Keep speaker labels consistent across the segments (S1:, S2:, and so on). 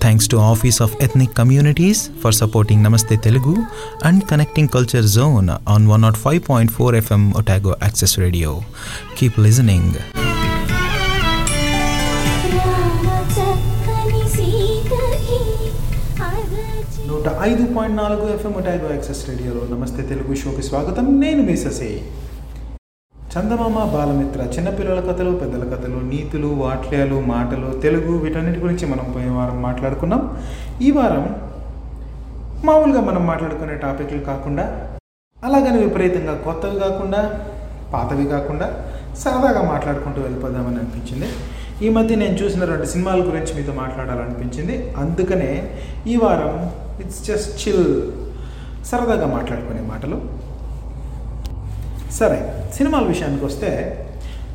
S1: Thanks to office of ethnic communities for supporting Namaste Telugu and connecting culture zone on one not five point four FM Otago
S2: access radio keep listening
S3: నూట ఐదు point నాలుగు FM Otago access రేడియోలో నమస్తే తెలుగు షోకి స్వాగతం నేను మీ ససే చందమామ బాలమిత్ర చిన్నపిల్లల కథలు పెద్దల కథలు నీతులు వాట్యాలు మాటలు తెలుగు వీటన్నిటి గురించి మనం పోయిన వారం మాట్లాడుకున్నాం. ఈ వారం మామూలుగా మనం మాట్లాడుకునే టాపిక్లు కాకుండా అలాగని విపరీతంగా కొత్తవి కాకుండా పాతవి కాకుండా సరదాగా మాట్లాడుకుంటూ వెళ్ళిపోదామని అనిపించింది. ఈ మధ్య నేను చూసిన రెండు సినిమాల గురించి మీతో మాట్లాడాలనిపించింది. అందుకనే ఈ వారం ఇట్స్ జస్ట్ చిల్ సరదాగా మాట్లాడుకునే మాటలు. సరే సినిమాల విషయానికి వస్తే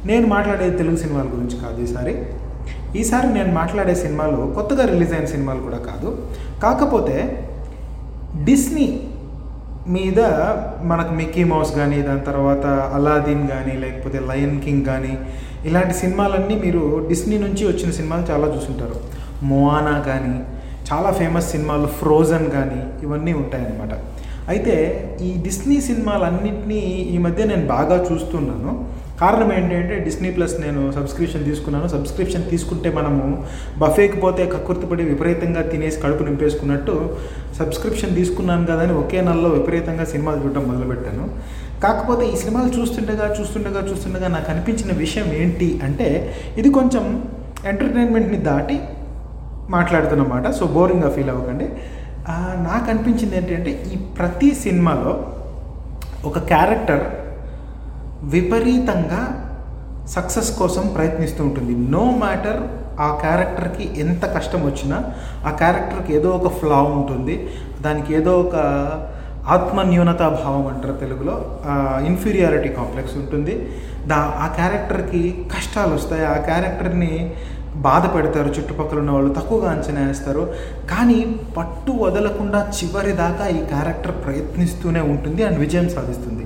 S3: నేను మాట్లాడే తెలుగు సినిమాల గురించి కాదు ఈసారి. ఈసారి నేను మాట్లాడే సినిమాలు కొత్తగా రిలీజ్ అయిన సినిమాలు కూడా కాదు. కాకపోతే డిస్నీ మీద మనకు మిక్కీ మౌస్ కానీ దాని తర్వాత అలాదీన్ కానీ లేకపోతే లయన్ కింగ్ కానీ ఇలాంటి సినిమాలన్నీ మీరు డిస్నీ నుంచి వచ్చిన సినిమాలు చాలా చూసుంటారు. మోవానా కానీ చాలా ఫేమస్ సినిమాలు ఫ్రోజన్ కానీ ఇవన్నీ ఉంటాయన్నమాట. అయితే ఈ డిస్నీ సినిమాలన్నింటినీ ఈ మధ్య నేను బాగా చూస్తున్నాను. కారణం ఏంటంటే డిస్నీ ప్లస్ నేను సబ్స్క్రిప్షన్ తీసుకున్నాను. సబ్స్క్రిప్షన్ తీసుకుంటే మనము బఫేకి పోతే కక్కుర్తిపడి విపరీతంగా తినేసి కడుపు నింపేసుకున్నట్టు సబ్స్క్రిప్షన్ తీసుకున్నాను కదా అని ఒకే నెలలో విపరీతంగా సినిమాలు చూడటం మొదలుపెట్టాను. కాకపోతే ఈ సినిమాలు చూస్తుండగా చూస్తుండగా చూస్తుండగా నాకు అనిపించిన విషయం ఏంటి అంటే ఇది కొంచెం ఎంటర్టైన్మెంట్ని దాటి మాట్లాడుతున్నమాట. సో బోరింగ్గా ఫీల్ అవ్వకండి. నాకు అనిపించింది ఏంటంటే ఈ ప్రతి సినిమాలో ఒక క్యారెక్టర్ విపరీతంగా సక్సెస్ కోసం ప్రయత్నిస్తూ ఉంటుంది. నో మ్యాటర్ ఆ క్యారెక్టర్కి ఎంత కష్టం వచ్చినా ఆ క్యారెక్టర్కి ఏదో ఒక ఫ్లా ఉంటుంది. దానికి ఏదో ఒక ఆత్మన్యూనతా భావం అంటారు తెలుగులో. ఇన్ఫీరియారిటీ కాంప్లెక్స్ ఉంటుంది. దా ఆ క్యారెక్టర్కి కష్టాలు వస్తాయి. ఆ క్యారెక్టర్ని బాధ పెడతారు చుట్టుపక్కల ఉన్న వాళ్ళు తక్కువగా అంచనా వేస్తారు. కానీ పట్టు వదలకుండా చివరి దాకా ఈ క్యారెక్టర్ ప్రయత్నిస్తూనే ఉంటుంది అండ్ విజయం సాధిస్తుంది.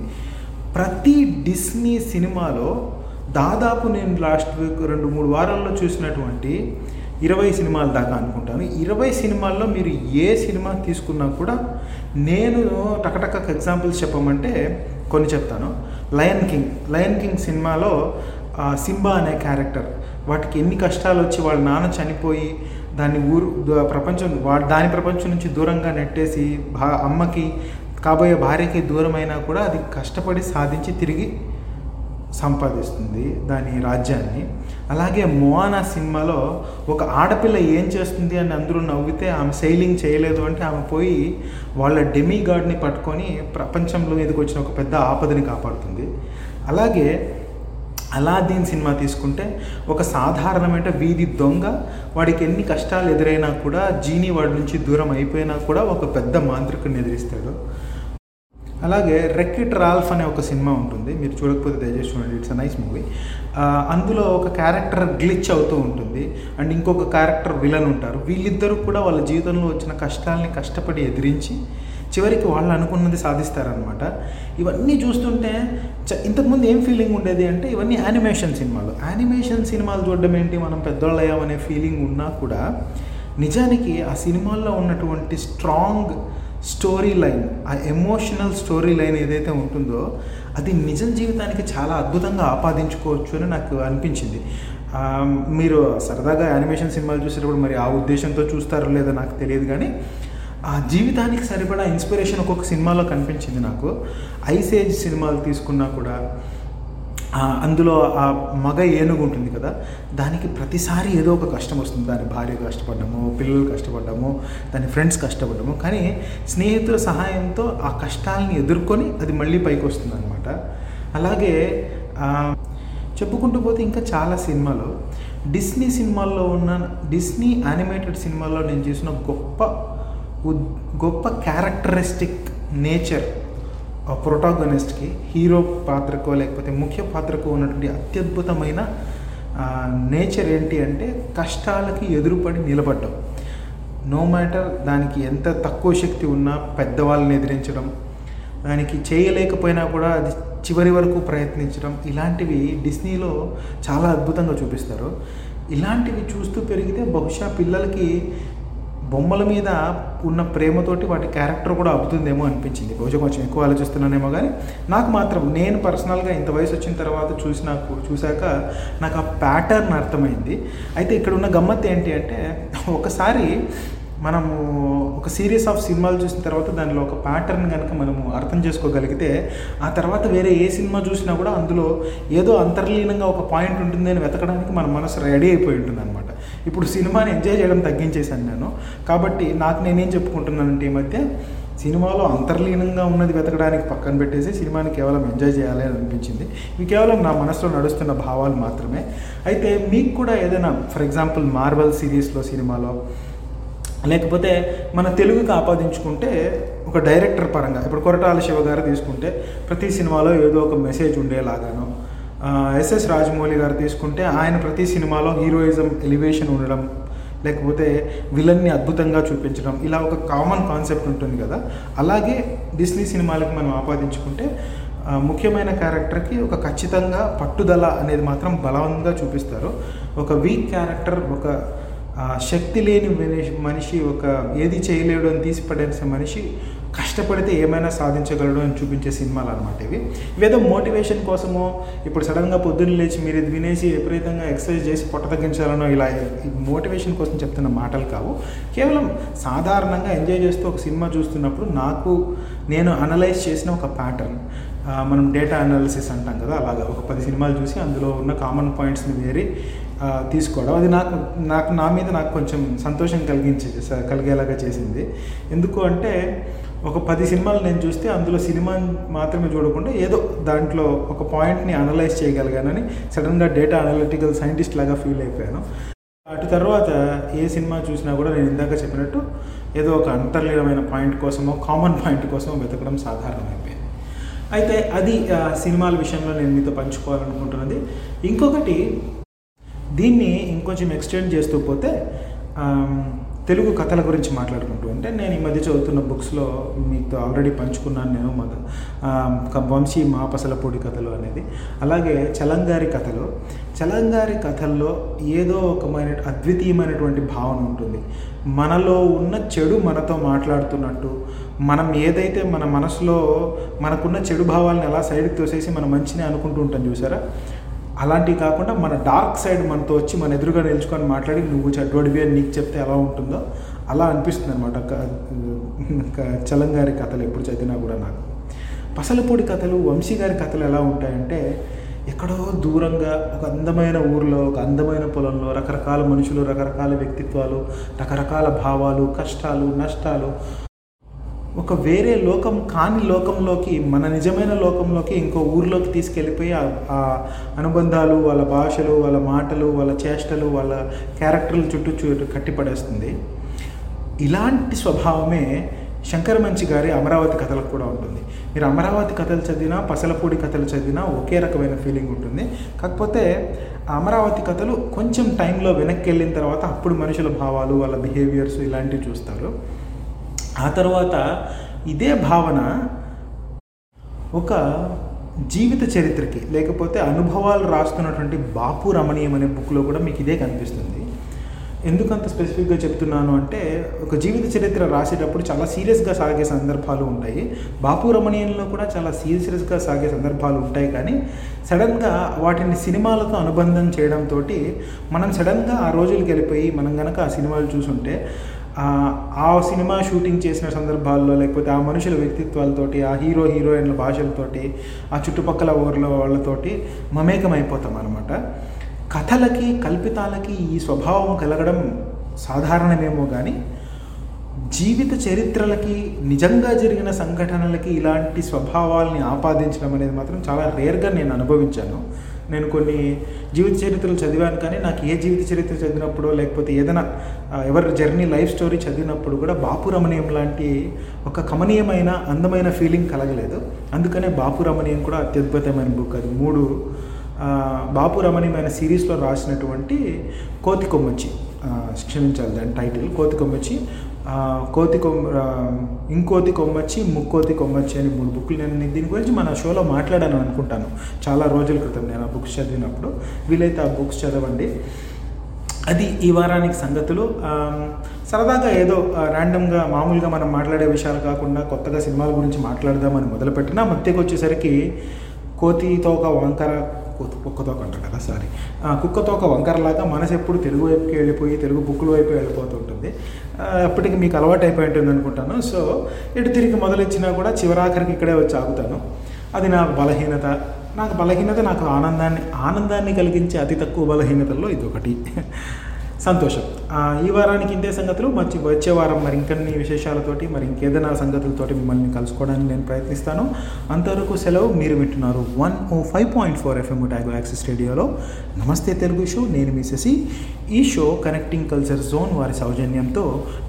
S3: ప్రతి డిస్నీ సినిమాలో దాదాపు నేను లాస్ట్ వీక్ రెండు మూడు వారాల్లో చూసినటువంటి ఇరవై సినిమాల దాకా అనుకుంటాను. ఇరవై సినిమాల్లో మీరు ఏ సినిమా తీసుకున్నా కూడా నేను టకటక ఎగ్జాంపుల్స్ చెప్పమంటే కొన్ని చెప్తాను. లయన్ కింగ్ లయన్ కింగ్ సినిమాలో సింబా అనే క్యారెక్టర్. వాటికి ఎన్ని కష్టాలు వచ్చి వాళ్ళ నాన్న చనిపోయి దాన్ని ఊరు ప్రపంచం వా దాని ప్రపంచం నుంచి దూరంగా నెట్టేసి భా అమ్మకి కాబోయే భార్యకి దూరమైనా కూడా అది కష్టపడి సాధించి తిరిగి సంపాదిస్తుంది దాని రాజ్యాన్ని. అలాగే మోనా సినిమాలో ఒక ఆడపిల్ల ఏం చేస్తుంది అని అందరూ నవ్వితే ఆమె సెయిలింగ్ చేయలేదు అంటే ఆమె పోయి వాళ్ళ డెమీ గార్డ్ని పట్టుకొని ప్రపంచంలో మీదకి వచ్చిన ఒక పెద్ద ఆపదని కాపాడుతుంది. అలాగే అలాదీన్ సినిమా తీసుకుంటే ఒక సాధారణమైన వీధి దొంగ వాడికి ఎన్ని కష్టాలు ఎదురైనా కూడా జీని వాడి నుంచి దూరం అయిపోయినా కూడా ఒక పెద్ద మాంత్రికుడిని ఎదిరిస్తాడు. అలాగే రెక్కిట్ రాల్ఫ్ అనే ఒక సినిమా ఉంటుంది. మీరు చూడకపోతే దయచేసి చూడండి. ఇట్స్ అ నైస్ మూవీ అందులో ఒక క్యారెక్టర్ గ్లిచ్ అవుతూ ఉంటుంది. అండ్ ఇంకొక క్యారెక్టర్ విలన్ ఉంటారు. వీళ్ళిద్దరూ కూడా వాళ్ళ జీవితంలో వచ్చిన కష్టాలని కష్టపడి ఎదిరించి చివరికి వాళ్ళు అనుకున్నది సాధిస్తారనమాట ఇవన్నీ చూస్తుంటే చ- ఇంతకుముందు ఏం ఫీలింగ్ ఉండేది అంటే ఇవన్నీ యానిమేషన్ సినిమాలు. యానిమేషన్ సినిమాలు చూడడం ఏంటి? మనం పెద్దోళ్ళు అయ్యామనే ఫీలింగ్ ఉన్నా కూడా నిజానికి ఆ సినిమాల్లో ఉన్నటువంటి స్ట్రాంగ్ స్టోరీ లైన్ ఆ ఎమోషనల్ స్టోరీ లైన్ ఏదైతే ఉంటుందో అది నిజం జీవితానికి చాలా అద్భుతంగా ఆపాదించుకోవచ్చు అని నాకు అనిపించింది. మీరు సరదాగా యానిమేషన్ సినిమాలు చూసేటప్పుడు మరి ఆ ఉద్దేశంతో చూస్తారో లేదో నాకు తెలియదు కానీ ఆ జీవితానికి సరిపడా ఇన్స్పిరేషన్ ఒక్కొక్క సినిమాలో కనిపించింది నాకు. ఐస్ ఏజ్ సినిమాలు తీసుకున్నా కూడా అందులో ఆ మగ ఏనుగు ఉంటుంది కదా దానికి ప్రతిసారి ఏదో ఒక కష్టం వస్తుంది. దాని భార్య కష్టపడ్డము పిల్లలు కష్టపడ్డము దాని ఫ్రెండ్స్ కష్టపడ్డము. కానీ స్నేహితుల సహాయంతో ఆ కష్టాలని ఎదుర్కొని అది మళ్ళీ పైకి వస్తుంది అనమాట అలాగే చెప్పుకుంటూ పోతే ఇంకా చాలా సినిమాలు. డిస్నీ సినిమాల్లో ఉన్న డిస్నీ యానిమేటెడ్ సినిమాల్లో నేను చూసిన గొప్ప గొప్ప క్యారెక్టరిస్టిక్ నేచర్ ప్రొటాగనిస్ట్కి హీరో పాత్రకో లేకపోతే ముఖ్య పాత్రకు ఉన్నటువంటి అత్యద్భుతమైన నేచర్ ఏంటి అంటే కష్టాలకి ఎదురుపడి నిలబడ్డం. నో మ్యాటర్ దానికి ఎంత తక్కువ శక్తి ఉన్నా పెద్దవాళ్ళని ఎదిరించడం దానికి చేయలేకపోయినా కూడా అది చివరి వరకు ప్రయత్నించడం ఇలాంటివి డిస్నీలో చాలా అద్భుతంగా చూపిస్తారు. ఇలాంటివి చూస్తూ పెరిగితే బహుశా పిల్లలకి బొమ్మల మీద ఉన్న ప్రేమతోటి వాటి క్యారెక్టర్ కూడా అబ్బుతుందేమో అనిపించింది. బహుశా కొంచెం ఎక్కువ ఆలోచిస్తున్నానేమో కానీ నాకు మాత్రం నేను పర్సనల్గా ఇంత వయసు వచ్చిన తర్వాత చూసిన చూశాక నాకు ఆ ప్యాటర్న్ అర్థమైంది. అయితే ఇక్కడ ఉన్న గమ్మత్ ఏంటి అంటే ఒకసారి మనము ఒక సిరీస్ ఆఫ్ సినిమాలు చూసిన తర్వాత దానిలో ఒక ప్యాటర్న్ కనుక మనము అర్థం చేసుకోగలిగితే ఆ తర్వాత వేరే ఏ సినిమా చూసినా కూడా అందులో ఏదో అంతర్లీనంగా ఒక పాయింట్ ఉంటుంది అని వెతకడానికి మన మనసు రెడీ అయిపోయి ఉంటుంది అనమాట ఇప్పుడు సినిమాని ఎంజాయ్ చేయడం తగ్గించేశాను నేను. కాబట్టి నాకు నేనేం చెప్పుకుంటున్నానంటే ఈ మధ్య సినిమాలో అంతర్లీనంగా ఉన్నది వెతకడానికి పక్కన పెట్టేసి సినిమాని కేవలం ఎంజాయ్ చేయాలి అని అనిపించింది. ఇవి కేవలం నా మనసులో నడుస్తున్న భావాలు మాత్రమే. అయితే మీకు కూడా ఏదైనా ఫర్ ఎగ్జాంపుల్ మార్వెల్ సిరీస్లో సినిమాలో లేకపోతే మన తెలుగుకి ఆపాదించుకుంటే ఒక డైరెక్టర్ పరంగా ఇప్పుడు కొరటాల శివ గారు తీసుకుంటే ప్రతి సినిమాలో ఏదో ఒక మెసేజ్ ఉండేలాగాను. ఎస్ఎస్ రాజమౌళి గారు తీసుకుంటే ఆయన ప్రతి సినిమాలో హీరోయిజం ఎలివేషన్ ఉండడం లేకపోతే విలన్ని అద్భుతంగా చూపించడం ఇలా ఒక కామన్ కాన్సెప్ట్ ఉంటుంది కదా. అలాగే డిస్నీ సినిమాలకు మనం ఆపాదించుకుంటే ముఖ్యమైన క్యారెక్టర్కి ఒక ఖచ్చితంగా పట్టుదల అనేది మాత్రం బలవంతంగా చూపిస్తారు. ఒక వీక్ క్యారెక్టర్ ఒక శక్తి లేని మనిషి మనిషి ఒక ఏది చేయలేడు అని తీసి మనిషి కష్టపడితే ఏమైనా సాధించగలడు అని చూపించే సినిమాలు అనమాట ఇవి. ఇవేదో మోటివేషన్ కోసమో ఇప్పుడు సడన్గా పొద్దున్న లేచి మీరు ఇది వినేసి విపరీతంగా ఎక్సర్సైజ్ చేసి పొట్ట తగ్గించాలనో ఇలా మోటివేషన్ కోసం చెప్తున్న మాటలు కావు. కేవలం సాధారణంగా ఎంజాయ్ చేస్తూ ఒక సినిమా చూస్తున్నప్పుడు నాకు నేను అనలైజ్ చేసిన ఒక ప్యాటర్న్. మనం డేటా అనాలిసిస్ అంటాం కదా అలాగా. ఒక పది సినిమాలు చూసి అందులో ఉన్న కామన్ పాయింట్స్ని వేరి తీసుకోవడం. అది నాకు నాకు నా మీద నాకు కొంచెం సంతోషం కలిగించే కలిగేలాగా చేసింది. ఎందుకు అంటే ఒక పది సినిమాలు నేను చూస్తే అందులో సినిమా మాత్రమే చూడకుండా ఏదో దాంట్లో ఒక పాయింట్ని అనలైజ్ చేయగలిగానని సడన్గా డేటా అనలిటికల్ సైంటిస్ట్ లాగా ఫీల్ అయిపోయాను. అటు తర్వాత ఏ సినిమా చూసినా కూడా నేను ఇందాక చెప్పినట్టు ఏదో ఒక అంతర్లీనమైన పాయింట్ కోసమో కామన్ పాయింట్ కోసమో వెతకడం సాధారణమైపోయింది. అయితే అది ఆ, సినిమాల విషయంలో నేను మీతో పంచుకోవాలనుకుంటున్నది. ఇంకొకటి దీన్ని ఇంకొంచెం ఎక్స్టెండ్ చేస్తూ పోతే తెలుగు కథల గురించి మాట్లాడుకుంటూ ఉంటే నేను ఈ మధ్య చదువుతున్న బుక్స్లో మీతో ఆల్రెడీ పంచుకున్నాను నేను మన ఆమ్, క- వంశీ మాపసలపూడి కథలు అనేది. అలాగే చలంగారి కథలు. చలంగారి కథల్లో ఏదో ఒకమైన అద్వితీయమైనటువంటి భావన ఉంటుంది. మనలో ఉన్న చెడు మనతో మాట్లాడుతున్నట్టు మనం ఏదైతే మన మనసులో మనకున్న చెడు భావాలను ఎలా సైడ్కి తోసేసి మన మంచిని అనుకుంటూ ఉంటాం చూసారా? అలాంటివి కాకుండా మన డార్క్ సైడ్ మనతో వచ్చి మన ఎదురుగా నిల్చుకొని మాట్లాడి నువ్వు చెడ్డోడివి అని నీకు చెప్తే ఎలా ఉంటుందో అలా అనిపిస్తుంది అనమాట చలంగారి కథలు ఎప్పుడు చదివినా కూడా నాకు. పసలపూడి కథలు వంశీ గారి కథలు ఎలా ఉంటాయంటే ఎక్కడో దూరంగా ఒక అందమైన ఊర్లో ఒక అందమైన పొలంలో రకరకాల మనుషులు రకరకాల వ్యక్తిత్వాలు రకరకాల భావాలు కష్టాలు నష్టాలు ఒక వేరే లోకం కాని లోకంలోకి మన నిజమైన లోకంలోకి ఇంకో ఊర్లోకి తీసుకెళ్ళిపోయి ఆ- అనుబంధాలు వాళ్ళ భాషలు వాళ్ళ మాటలు వాళ్ళ చేష్టలు వాళ్ళ క్యారెక్టర్ల చుట్టూ చుట్టూ కట్టిపడేస్తుంది. ఇలాంటి స్వభావమే శంకర మంచి గారి అమరావతి కథలకు కూడా ఉంటుంది. మీరు అమరావతి కథలు చదివినా పసలపూడి కథలు చదివినా ఒకే రకమైన ఫీలింగ్ ఉంటుంది. కాకపోతే అమరావతి కథలు కొంచెం టైంలో వెనక్కి వెళ్ళిన తర్వాత అప్పుడు మనుషుల భావాలు వాళ్ళ బిహేవియర్స్ ఇలాంటివి చూస్తారు. ఆ తర్వాత ఇదే భావన ఒక జీవిత చరిత్రకి లేకపోతే అనుభవాలు రాస్తున్నటువంటి బాపు రమణీయం అనే బుక్లో కూడా మీకు ఇదే కనిపిస్తుంది. ఎందుకంత స్పెసిఫిక్గా చెప్తున్నాను అంటే ఒక జీవిత చరిత్ర రాసేటప్పుడు చాలా సీరియస్గా సాగే సందర్భాలు ఉంటాయి. బాపు రమణీయంలో కూడా చాలా సీరియస్గా సాగే సందర్భాలు ఉంటాయి కానీ సడన్గా వాటిని సినిమాలతో అనుబంధం చేయడంతో మనం సడన్గా ఆ రోజులకి వెళ్ళిపోయి మనం కనుక ఆ సినిమాలు చూసుంటే ఆ సినిమా షూటింగ్ చేసిన సందర్భాల్లో లేకపోతే ఆ మనుషుల వ్యక్తిత్వాలతోటి ఆ హీరో హీరోయిన్ల భాషలతోటి ఆ చుట్టుపక్కల ఊర్ల వాళ్ళతోటి మమేకం అయిపోతాం అనమాట కథలకి కల్పితాలకి ఈ స్వభావం కలగడం సాధారణమేమో కానీ జీవిత చరిత్రలకి నిజంగా జరిగిన సంఘటనలకి ఇలాంటి స్వభావాల్ని ఆపాదించడం అనేది మాత్రం చాలా రేర్గా నేను అనుభవించాను. నేను కొన్ని జీవిత చరిత్రలు చదివాను కానీ నాకు ఏ జీవిత చరిత్ర చదివినప్పుడు లేకపోతే ఏదైనా ఎవరి జర్నీ లైఫ్ స్టోరీ చదివినప్పుడు కూడా బాపు రమణీయం లాంటి ఒక కమనీయమైన అందమైన ఫీలింగ్ కలగలేదు. అందుకనే బాపు రమణీయం కూడా అత్యద్భుతమైన బుక్ అది. మూడు బాపు రమణీయమైన సిరీస్లో రాసినటువంటి కోతి కొమ్మచ్చి క్షమించాలి దాని టైటిల్ కోతి కొమ్మచ్చి కోతి కొమ్మ ఇంకోతి కొమ్మచ్చి ముక్కోతి కొమ్మచ్చి అని మూడు బుక్లు నేను దీని గురించి మన షోలో మాట్లాడాను అనుకుంటాను. చాలా రోజుల క్రితం నేను ఆ బుక్స్ చదివినప్పుడు. వీలైతే ఆ బుక్స్ చదవండి. అది ఈ వారానికి సంగతులు. సరదాగా ఏదో ర్యాండమ్గా మామూలుగా మనం మాట్లాడే విషయాలు కాకుండా కొత్తగా సినిమాల గురించి మాట్లాడదామని మొదలుపెట్టినా మధ్యకి వచ్చేసరికి కోతితో ఒక వంకర కుక్కతోక అంటారు కదా సారీ కుక్కతో ఒక వంకరలాగా మనసు ఎప్పుడు తెలుగు వైపుకి వెళ్ళిపోయి తెలుగు బుక్కుల వైపు వెళ్ళిపోతుంటుంది ఉంటుంది. అప్పటికి మీకు అలవాటు అయిపోయి ఉంటుంది అనుకుంటాను. సో ఎటు తిరిగి మొదలెచ్చినా కూడా చివరాఖరికి ఇక్కడే వచ్చి ఆగుతాను. అది నా బలహీనత. నాకు బలహీనత నాకు ఆనందాన్ని ఆనందాన్ని కలిగించే అతి తక్కువ బలహీనతల్లో ఇది ఒకటి సంతోషం. ఈ వారానికి ఇంతే సంగతులు మంచి వచ్చే వారం మరి ఇంకన్ని విశేషాలతోటి మరి ఇంకేదైనా సంగతులతోటి మిమ్మల్ని కలుసుకోవడానికి నేను ప్రయత్నిస్తాను. అంతవరకు సెలవు మీరు వింటున్నారు one O five point four FM Otago access రేడియోలో నమస్తే తెలుగు షో నేను మీ శశి. ఈ షో కనెక్టింగ్ కల్చర్ జోన్ వారి సౌజన్యంతో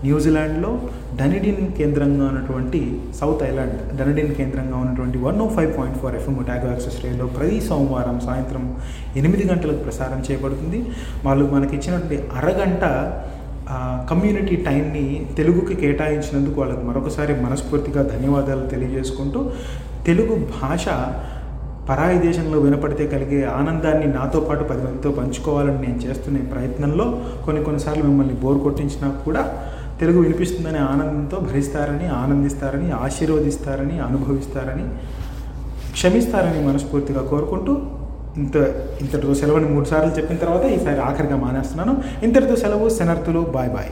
S3: న్యూజిలాండ్లో డనిడిన్ కేంద్రంగా ఉన్నటువంటి సౌత్ ఐలాండ్ డనిడిన్ కేంద్రంగా ఉన్నటువంటి one O five point four FM Otago access రేడియోలో ప్రతి సోమవారం సాయంత్రం ఎనిమిది గంటలకు ప్రసారం చేయబడుతుంది. వాళ్ళు మనకి ఇచ్చినటువంటి అరగంట కమ్యూనిటీ టైంని తెలుగుకి కేటాయించినందుకు వాళ్ళకి మరొకసారి మనస్ఫూర్తిగా ధన్యవాదాలు తెలియజేసుకుంటూ తెలుగు భాష పరాయి దేశంలో వినపడితే కలిగే ఆనందాన్ని నాతో పాటు పది మందితో పంచుకోవాలని నేను చేస్తున్న ప్రయత్నంలో కొన్ని కొన్నిసార్లు మిమ్మల్ని బోర్ కొట్టించినా కూడా తెలుగు వినిపిస్తుందనే ఆనందంతో భరిస్తారని ఆనందిస్తారని ఆశీర్వదిస్తారని అనుభవిస్తారని క్షమిస్తారని మనస్ఫూర్తిగా కోరుకుంటూ ఇంత ఇంతటితో సెలవుని మూడు సార్లు చెప్పిన తర్వాత ఈసారి ఆఖరిగా మానేస్తున్నాను. ఇంతటితో సెలవు శనర్థులు bye bye.